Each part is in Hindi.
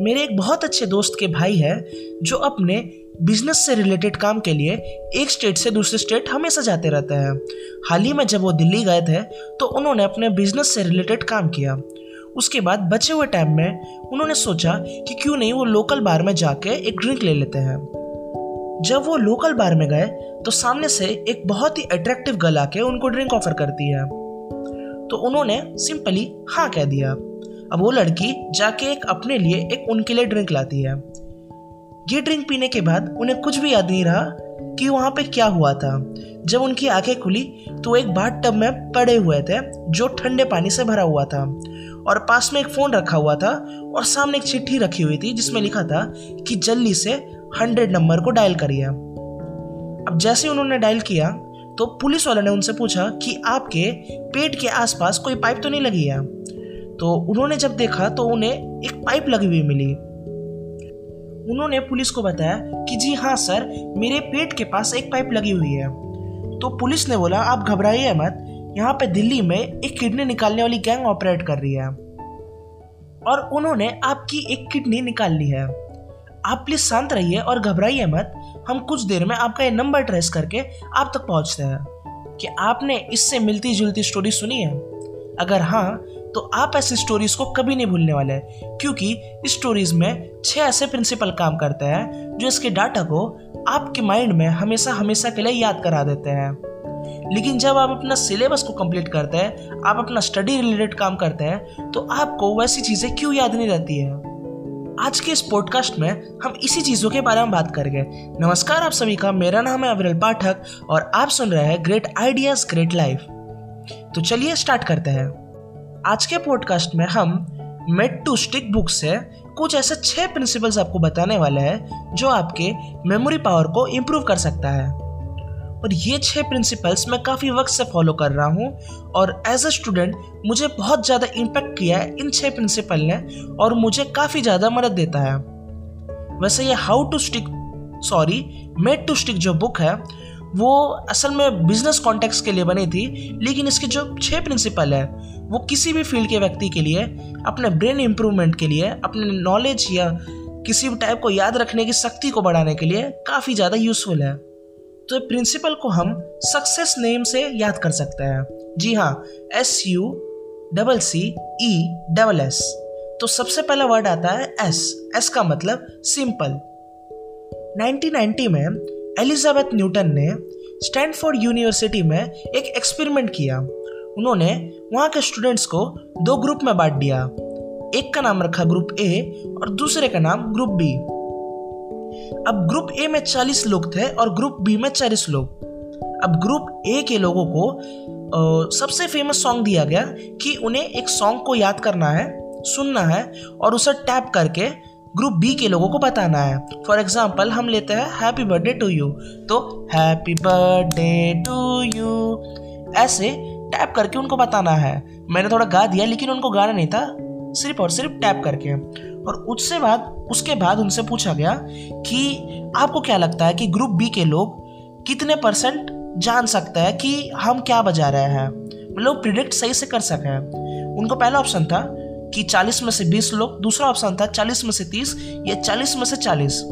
मेरे एक बहुत अच्छे दोस्त के भाई है, जो अपने बिज़नेस से रिलेटेड काम के लिए एक स्टेट से दूसरे स्टेट हमेशा जाते रहते हैं। हाल ही में जब वो दिल्ली गए थे तो उन्होंने अपने बिज़नेस से रिलेटेड काम किया। उसके बाद बचे हुए टाइम में उन्होंने सोचा कि क्यों नहीं वो लोकल बार में जाके एक ड्रिंक ले लेते हैं। जब वो लोकल बार में गए तो सामने से एक बहुत ही अट्रैक्टिव गर्ल आके उनको ड्रिंक ऑफ़र करती है। तो उन्होंने सिंपली हाँ कह दिया। अब वो लड़की जाके एक अपने लिए एक उनके लिए ड्रिंक लाती है। ये ड्रिंक पीने के बाद उन्हें कुछ भी याद नहीं रहा कि वहाँ पे क्या हुआ था। जब उनकी आँखें खुली तो एक बाथ टब में पड़े हुए थे, जो ठंडे पानी से भरा हुआ था। और पास में एक फ़ोन रखा हुआ था और सामने एक चिट्ठी रखी हुई थी, जिसमें लिखा था कि जल्दी से हंड्रेड नंबर को डायल करिए। अब जैसे उन्होंने डायल किया तो पुलिस वाले ने उनसे पूछा कि आपके पेट के आसपास कोई पाइप तो नहीं लगी है? तो उन्होंने जब देखा तो उन्हें एक पाइप लगी हुई मिली। उन्होंने पुलिस को बताया कि जी हाँ सर, मेरे पेट के पास एक पाइप लगी हुई है। तो पुलिस ने बोला, आप घबराइए मत, यहाँ पे दिल्ली में एक किडनी निकालने वाली गैंग ऑपरेट कर रही है। और उन्होंने आपकी एक किडनी निकाल ली है। आप प्लीज़ शांत रहिए और घबराइए मत, हम कुछ देर में आपका ये नंबर ट्रेस करके आप तक पहुँचते हैं। कि आपने इससे मिलती जुलती स्टोरी सुनी है? अगर हाँ तो आप ऐसी स्टोरीज को कभी नहीं भूलने वाले क्योंकि इस स्टोरीज में छह ऐसे प्रिंसिपल काम करते हैं, जो इसके डाटा को आपके माइंड में हमेशा हमेशा के लिए याद करा देते हैं। लेकिन जब आप अपना सिलेबस को कंप्लीट करते हैं, आप अपना स्टडी रिलेटेड काम करते हैं तो आपको वैसी चीज़ें क्यों याद नहीं रहती है? आज के इस पॉडकास्ट में हम इसी चीज़ों के बारे में बात करेंगे। नमस्कार आप सभी का, मेरा नाम है अविरल पाठक और आप सुन रहे हैं ग्रेट आइडियाज़ ग्रेट लाइफ तो चलिए स्टार्ट करते हैं। आज के पॉडकास्ट में हम मेड टू स्टिक बुक से कुछ ऐसे छह प्रिंसिपल्स आपको बताने वाले हैं जो आपके मेमोरी पावर को इम्प्रूव कर सकता है। और ये छह प्रिंसिपल्स मैं काफ़ी वक्त से फॉलो कर रहा हूँ और एज अ स्टूडेंट मुझे बहुत ज़्यादा इम्पेक्ट किया है इन छह प्रिंसिपल ने और मुझे काफ़ी ज़्यादा मदद देता है। वैसे ये how to stick sorry made to stick जो बुक है वो असल में बिज़नेस कॉन्टेक्स के लिए बनी थी, लेकिन इसके जो छः प्रिंसिपल है, वो किसी भी फ़ील्ड के व्यक्ति के लिए, अपने ब्रेन इम्प्रूवमेंट के लिए, अपने नॉलेज या किसी भी टाइप को याद रखने की शक्ति को बढ़ाने के लिए काफ़ी ज़्यादा यूजफुल है। तो प्रिंसिपल को हम सक्सेस नेम से याद कर सकते हैं। जी हाँ S U double C E double S तो सबसे पहला वर्ड आता है एस एस का मतलब सिंपल 1990 में एलिजाबेथ न्यूटन ने स्टैनफोर्ड यूनिवर्सिटी में एक एक्सपेरिमेंट किया। उन्होंने वहाँ के स्टूडेंट्स को दो ग्रुप में बांट दिया। एक का नाम रखा ग्रुप ए और दूसरे का नाम ग्रुप बी। अब ग्रुप ए में 40 लोग थे और ग्रुप बी में 40 लोग। अब ग्रुप ए के लोगों को सबसे फ़ेमस सॉन्ग दिया गया कि उन्हें एक सॉन्ग को याद करना है, सुनना है और उसे टैप करके ग्रुप बी के लोगों को बताना है। फॉर एग्ज़ाम्पल हम लेते हैं हैप्पी बर्थडे टू यू तो हैप्पी बर्थडे टू यू ऐसे टैप करके उनको बताना है। मैंने थोड़ा गा दिया, लेकिन उनको गाना नहीं था। सिर्फ़ और सिर्फ़ टैप करके। और उससे बाद, उसके बाद उनसे पूछा गया कि आपको क्या लगता है कि ग्रुप बी के लोग कितने परसेंट जान सकता है कि हम क्या बजा रहे हैं? मतलब प्रिडिक्ट सही से कर सकें। उनको पहला ऑप्शन था कि 40 में से 20 लोग, दूसरा ऑप्शन था 40 में से 30 या 40 में से 40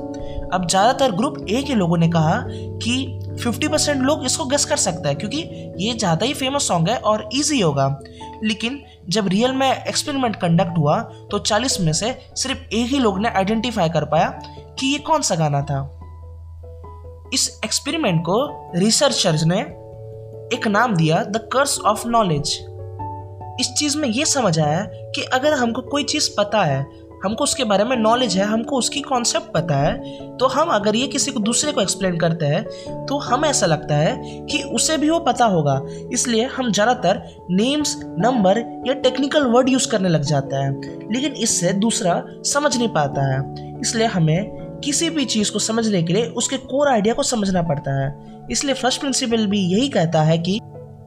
अब ज़्यादातर ग्रुप ए के लोगों ने कहा कि 50 परसेंट लोग इसको गेस कर सकता है, क्योंकि ये ज़्यादा ही फ़ेमस सॉन्ग है और इजी होगा। लेकिन जब रियल में एक्सपेरिमेंट कंडक्ट हुआ तो 40 में से सिर्फ़ एक ही लोग ने आइडेंटिफाई कर पाया कि ये कौन सा गाना था। इस एक्सपेरिमेंट को रिसर्चर्स ने एक नाम दिया द कर्स ऑफ़ नॉलेज इस चीज़ में ये समझ आया कि अगर हमको कोई चीज़ पता है, हमको उसके बारे में नॉलेज है, हमको उसकी कॉन्सेप्ट पता है तो हम अगर ये किसी को, दूसरे को एक्सप्लेन करते हैं तो हमें ऐसा लगता है कि उसे भी वो पता होगा। इसलिए हम ज़्यादातर नेम्स नंबर या टेक्निकल वर्ड यूज़ करने लग जाते हैं, लेकिन इससे दूसरा समझ नहीं पाता है। इसलिए हमें किसी भी चीज़ को समझने के लिए उसके कोर आइडिया को समझना पड़ता है। इसलिए फ़र्स्ट प्रिंसिपल भी यही कहता है कि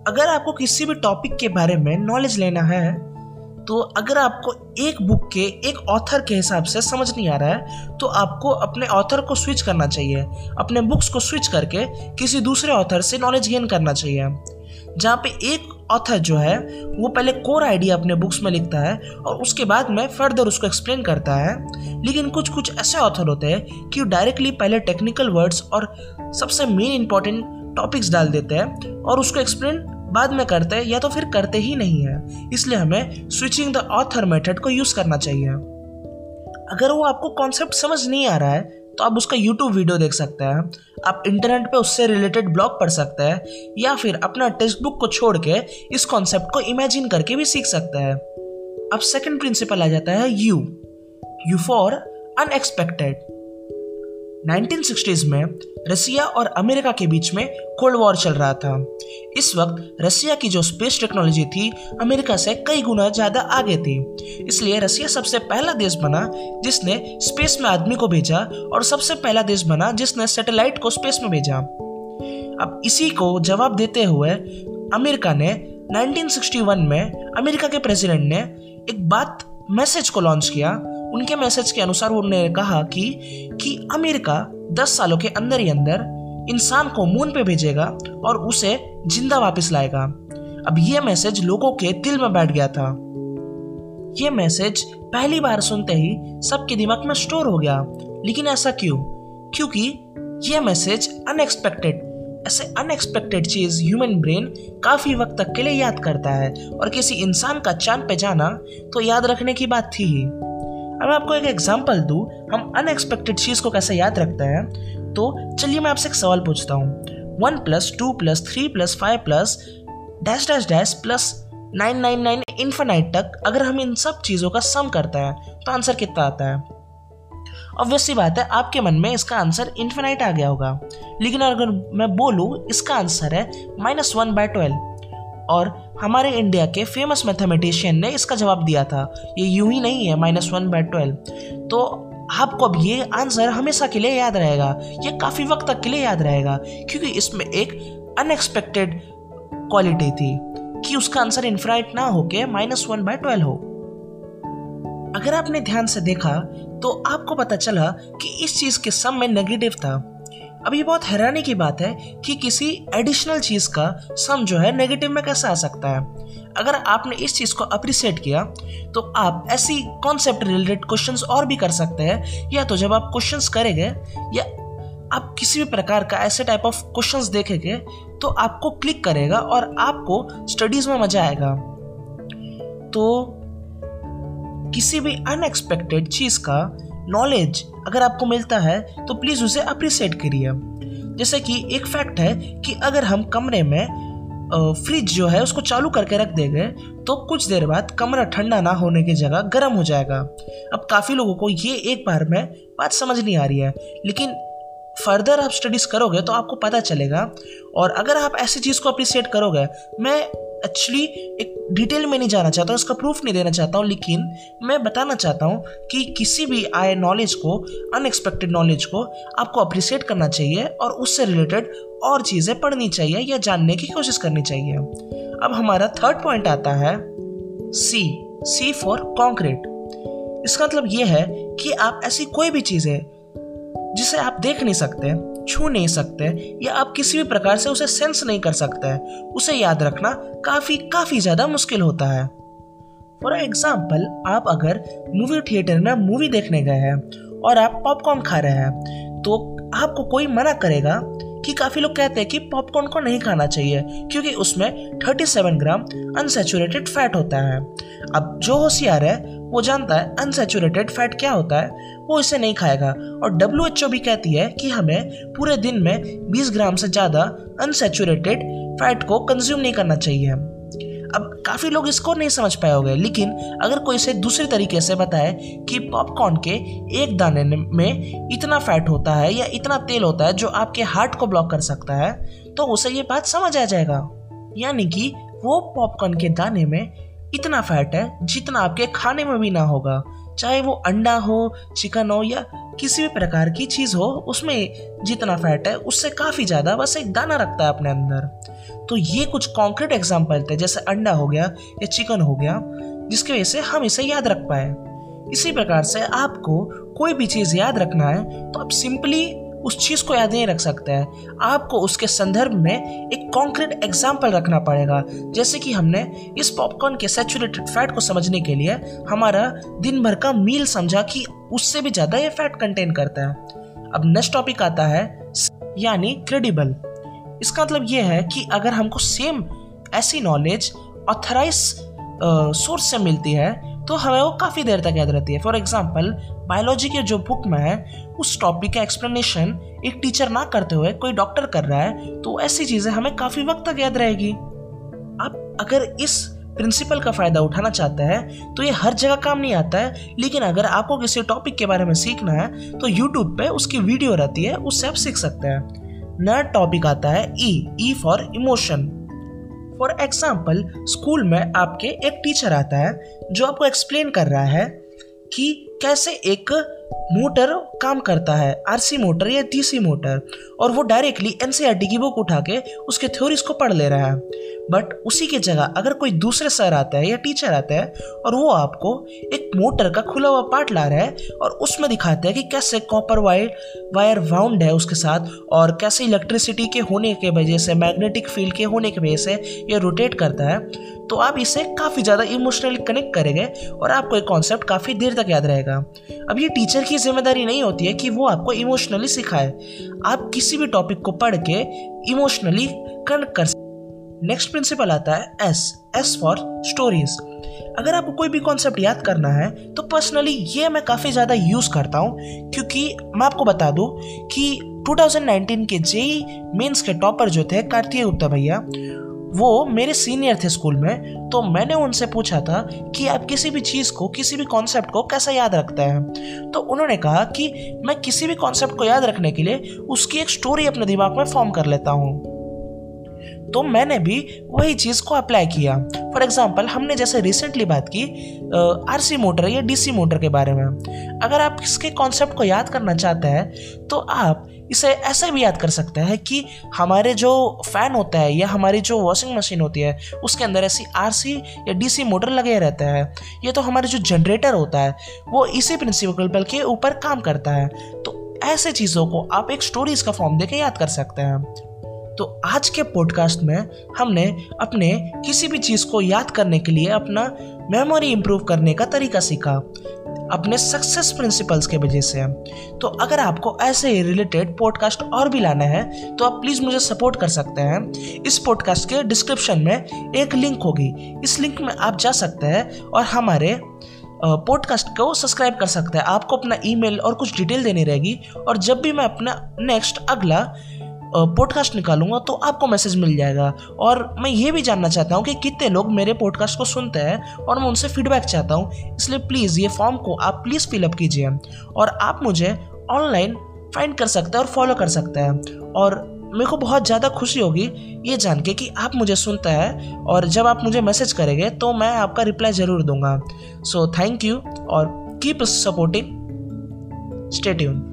अगर आपको किसी भी टॉपिक के बारे में नॉलेज लेना है तो अगर आपको एक बुक के, एक ऑथर के हिसाब से समझ नहीं आ रहा है तो आपको अपने ऑथर को स्विच करना चाहिए। अपने बुक्स को स्विच करके किसी दूसरे ऑथर से नॉलेज गेन करना चाहिए। जहाँ पे एक ऑथर जो है, वो पहले कोर आइडिया अपने बुक्स में लिखता है और उसके बाद में फर्दर उसको एक्सप्लेन करता है। लेकिन कुछ कुछ ऐसे ऑथर होते हैं कि डायरेक्टली पहले टेक्निकल वर्ड्स और सबसे मेन इंपॉर्टेंट टॉपिक्स डाल देते हैं और उसको एक्सप्लेन बाद में करते हैं, या तो फिर करते ही नहीं है। इसलिए हमें स्विचिंग द ऑथर मेथड को यूज़ करना चाहिए। अगर वो आपको कॉन्सेप्ट समझ नहीं आ रहा है तो आप उसका यूट्यूब वीडियो देख सकते हैं। आप इंटरनेट पे उससे रिलेटेड ब्लॉग पढ़ सकते हैं, या फिर अपना टेक्स्ट बुक को छोड़ के इस कॉन्सेप्ट को इमेजिन करके भी सीख सकते हैं। अब सेकंड प्रिंसिपल आ जाता है you you for unexpected 1960s में रसिया और अमेरिका के बीच में कोल्ड वॉर चल रहा था। इस वक्त रसिया की जो स्पेस टेक्नोलॉजी थी, अमेरिका से कई गुना ज़्यादा आगे थी। इसलिए रसिया सबसे पहला देश बना जिसने स्पेस में आदमी को भेजा और सबसे पहला देश बना जिसने सैटेलाइट को स्पेस में भेजा। अब इसी को जवाब देते हुए अमेरिका ने 1961 में अमेरिका के प्रेसिडेंट ने एक बात मैसेज को लॉन्च किया उनके मैसेज के अनुसार उन्होंने कहा कि कि अमेरिका 10 सालों के अंदर ही अंदर इंसान को मून पे भेजेगा और उसे ज़िंदा वापस लाएगा। अब यह मैसेज लोगों के दिल में बैठ गया था। यह मैसेज पहली बार सुनते ही सबके दिमाग में स्टोर हो गया। लेकिन ऐसा क्यों? क्योंकि यह मैसेज अनएक्सपेक्टेड ऐसे अनएक्सपेक्टेड चीज़ ह्यूमन ब्रेन काफ़ी वक्त तक के लिए याद करता है। और किसी इंसान का चाँद पे जाना तो याद रखने की बात थी ही। अब आपको एक एग्ज़ाम्पल दूँ, हम अनएक्सपेक्टेड चीज़ को कैसे याद रखते हैं? तो चलिए मैं आपसे एक सवाल पूछता हूँ। One plus, two plus, three plus, five plus, dash dash dash plus nine nine nine infinite तक अगर हम इन सब चीज़ों का सम करते हैं तो आंसर कितना आता है? ऑब्वियसली बात है, आपके मन में इसका आंसर इन्फिनाइट आ गया होगा। लेकिन अगर मैं बोलूँ, इसका आंसर है माइनस वन बाय ट्वेल्व और हमारे इंडिया के फ़ेमस मैथमेटिशियन ने इसका जवाब दिया था। ये यूँ ही नहीं है माइनस वन बाय ट्वेल्व तो आपको अब ये आंसर हमेशा के लिए याद रहेगा। ये काफ़ी वक्त तक के लिए याद रहेगा, क्योंकि इसमें एक अनएक्सपेक्टेड क्वालिटी थी कि उसका आंसर इन्फ्राइट ना होके माइनस वन बाय ट्वेल्व हो। अगर आपने ध्यान से देखा तो आपको पता चला कि इस चीज़ के सम में नेगेटिव था। अब ये बहुत हैरानी की बात है कि किसी एडिशनल चीज़ का सम जो है नेगेटिव में कैसे आ सकता है? अगर आपने इस चीज़ को अप्रिसिएट किया तो आप ऐसी कॉन्सेप्ट रिलेटेड क्वेश्चंस और भी कर सकते हैं, या तो जब आप क्वेश्चंस करेंगे, या आप किसी भी प्रकार का ऐसे टाइप ऑफ़ क्वेश्चंस देखेंगे तो आपको क्लिक करेगा और आपको स्टडीज़ में मज़ा आएगा। तो किसी भी अनएक्सपेक्टेड चीज़ का नॉलेज अगर आपको मिलता है तो प्लीज़ उसे अप्रिसिएट करिए। जैसे कि एक फैक्ट है कि अगर हम कमरे में फ्रिज जो है, उसको चालू करके रख देंगे तो कुछ देर बाद कमरा ठंडा ना होने की जगह गर्म हो जाएगा। अब काफ़ी लोगों को ये एक बार में बात समझ नहीं आ रही है, लेकिन फर्दर आप स्टडीज़ करोगे तो आपको पता चलेगा। और अगर आप ऐसी चीज़ को अप्रिसिएट करोगे, मैं एक्चुअली एक डिटेल में नहीं जाना चाहता हूँ इसका प्रूफ नहीं देना चाहता हूँ, लेकिन मैं बताना चाहता हूँ कि किसी भी आए नॉलेज को अनएक्सपेक्टेड नॉलेज को, आपको अप्रिसिएट करना चाहिए और उससे रिलेटेड और चीज़ें पढ़नी चाहिए या जानने की कोशिश करनी चाहिए। अब हमारा थर्ड पॉइंट आता है सी सी फॉर कॉन्क्रीट इसका मतलब यह है कि आप ऐसी कोई भी चीज़ें जिसे आप देख नहीं सकते छू नहीं सकते या आप किसी भी प्रकार से उसे सेंस नहीं कर सकते। उसे याद रखना काफ़ी काफ़ी ज़्यादा मुश्किल होता है। फॉर एग्ज़ाम्पल आप अगर मूवी थिएटर में मूवी देखने गए हैं और आप पॉपकॉर्न खा रहे हैं तो आपको कोई मना करेगा कि काफ़ी लोग कहते हैं कि पॉपकॉर्न को नहीं खाना चाहिए, क्योंकि उसमें 37 ग्राम अनसेचुरेटेड फैट होता है। अब जो होशियार है वो जानता है अनसेचुरेटेड फैट क्या होता है, वो इसे नहीं खाएगा। और डब्ल्यू एच ओ भी कहती है कि हमें पूरे दिन में 20 ग्राम से ज़्यादा अनसेचुरेटेड फैट को कंज्यूम नहीं करना चाहिए। अब काफ़ी लोग इसको नहीं समझ पाए होंगे, लेकिन अगर कोई इसे दूसरे तरीके से बताए कि पॉपकॉर्न के एक दाने में इतना फैट होता है या इतना तेल होता है जो आपके हार्ट को ब्लॉक कर सकता है तो उसे ये बात समझ आ जाएगा। यानी कि वो पॉपकॉर्न के दाने में इतना फैट है जितना आपके खाने में भी ना होगा। चाहे वो अंडा हो चिकन हो या किसी भी प्रकार की चीज़ हो, उसमें जितना फैट है, उससे काफ़ी ज़्यादा बस एक दाना रखता है अपने अंदर। तो ये कुछ कॉन्क्रीट एग्ज़ाम्पल थे, जैसे अंडा हो गया या चिकन हो गया, जिसकी वजह से हम इसे याद रख पाए। इसी प्रकार से आपको कोई भी चीज़ याद रखना है तो आप सिंपली उस चीज़ को याद नहीं रख सकते हैं। आपको उसके संदर्भ में एक कॉन्क्रीट एग्ज़ाम्पल रखना पड़ेगा। जैसे कि हमने इस पॉपकॉर्न के सेचुरेटेड फैट को समझने के लिए हमारा दिन भर का मील समझा कि उससे भी ज़्यादा ये फैट कंटेन करता है। अब नेक्स्ट टॉपिक आता है, यानी क्रेडिबल इसका मतलब ये है कि अगर हमको सेम ऐसी नॉलेज ऑथराइज सोर्स से मिलती है तो हमें वो काफ़ी देर तक याद रहती है। फॉर एग्ज़ाम्पल बायोलॉजी के जो बुक में है, उस टॉपिक का एक्सप्लेनेशन एक टीचर ना करते हुए कोई डॉक्टर कर रहा है तो ऐसी चीज़ें हमें काफ़ी वक्त तक याद रहेगी। आप अगर इस प्रिंसिपल का फ़ायदा उठाना चाहते हैं तो ये हर जगह काम नहीं आता है, लेकिन अगर आपको किसी टॉपिक के बारे में सीखना है तो यूट्यूब पे उसकी वीडियो रहती है उससे आप सीख सकते हैं। नया टॉपिक आता है E E for emotion for example school में आपके एक टीचर आता है, जो आपको एक्सप्लेन कर रहा है कि कैसे एक मोटर काम करता है आरसी मोटर या डीसी मोटर, और वो डायरेक्टली एनसीईआरटी की बुक उठा के उसके थ्योरीज को पढ़ ले रहा है। बट उसी की जगह अगर कोई दूसरे सर आता है या टीचर आता है, और वो आपको एक मोटर का खुला हुआ पार्ट ला रहा है, और उसमें दिखाते हैं कि कैसे कॉपर वायर वायर वाउंड है उसके साथ, और कैसे इलेक्ट्रिसिटी के होने के वजह से मैग्नेटिक फ़ील्ड के होने की वजह से ये रोटेट करता है तो आप इसे काफ़ी ज़्यादा इमोशनली कनेक्ट करेंगे, और आपको एक कॉन्सेप्ट काफ़ी देर तक याद रहेगा। अब ये टीचर की ज़िम्मेदारी नहीं होती है कि वो आपको इमोशनली सिखाए। आप किसी भी टॉपिक को पढ़ के इमोशनली कनेक्ट कर नेक्स्ट प्रिंसिपल आता है एस एस फॉर स्टोरीज अगर आपको कोई भी कॉन्सेप्ट याद करना है तो पर्सनली ये मैं काफ़ी ज़्यादा यूज़ करता हूँ, क्योंकि मैं आपको बता दूँ कि 2019 के जेई मेंस के टॉपर जो थे कार्तिक गुप्ता भैया वो मेरे सीनियर थे स्कूल में तो मैंने उनसे पूछा था कि आप किसी भी चीज़ को, किसी भी कॉन्सेप्ट को कैसा याद रखते हैं? तो उन्होंने कहा कि मैं किसी भी कॉन्सेप्ट को याद रखने के लिए उसकी एक स्टोरी अपने दिमाग में फॉर्म कर लेता हूँ। तो मैंने भी वही चीज़ को अप्लाई किया। फॉर एग्ज़ाम्पल हमने जैसे रिसेंटली बात की आर सी मोटर या डी सी मोटर के बारे में। अगर आप इसके कॉन्सेप्ट को याद करना चाहते हैं तो आप इसे ऐसे भी याद कर सकते हैं कि हमारे जो फ़ैन होता है या हमारी जो वॉशिंग मशीन होती है, उसके अंदर ऐसी आरसी या डीसी मोटर लगे रहते हैं। ये तो हमारे जो जनरेटर होता है, वो इसी प्रिंसिपल के ऊपर काम करता है। तो ऐसे चीज़ों को आप एक स्टोरीज का फॉर्म देके याद कर सकते हैं। तो आज के पॉडकास्ट में हमने अपने किसी भी चीज़ को याद करने के लिए अपना मेमोरी इम्प्रूव करने का तरीका सीखा। अपने सक्सेस प्रिंसिपल्स के वजह से। तो अगर आपको ऐसे ही रिलेटेड पॉडकास्ट और भी लाना है तो आप प्लीज़ मुझे सपोर्ट कर सकते हैं। इस पॉडकास्ट के डिस्क्रिप्शन में एक लिंक होगी। इस लिंक में आप जा सकते हैं और हमारे पॉडकास्ट को सब्सक्राइब कर सकते हैं। आपको अपना ईमेल और कुछ डिटेल देनी रहेगी और जब भी मैं अपना नेक्स्ट अगला पॉडकास्ट निकालूँगा तो आपको मैसेज मिल जाएगा। और मैं ये भी जानना चाहता हूँ कि कितने लोग मेरे पॉडकास्ट को सुनते हैं और मैं उनसे फीडबैक चाहता हूँ। इसलिए प्लीज़ ये फॉर्म को आप प्लीज़ फिलअप कीजिए। और आप मुझे ऑनलाइन फाइंड कर सकते हैं और फॉलो कर सकते हैं। और मेरे को बहुत ज़्यादा खुशी होगी ये जान के कि आप मुझे सुनते हैं और जब आप मुझे मैसेज करेंगे तो मैं आपका रिप्लाई ज़रूर दूँगा। सो थैंक यू और कीप सपोर्टिंग स्टेट्यून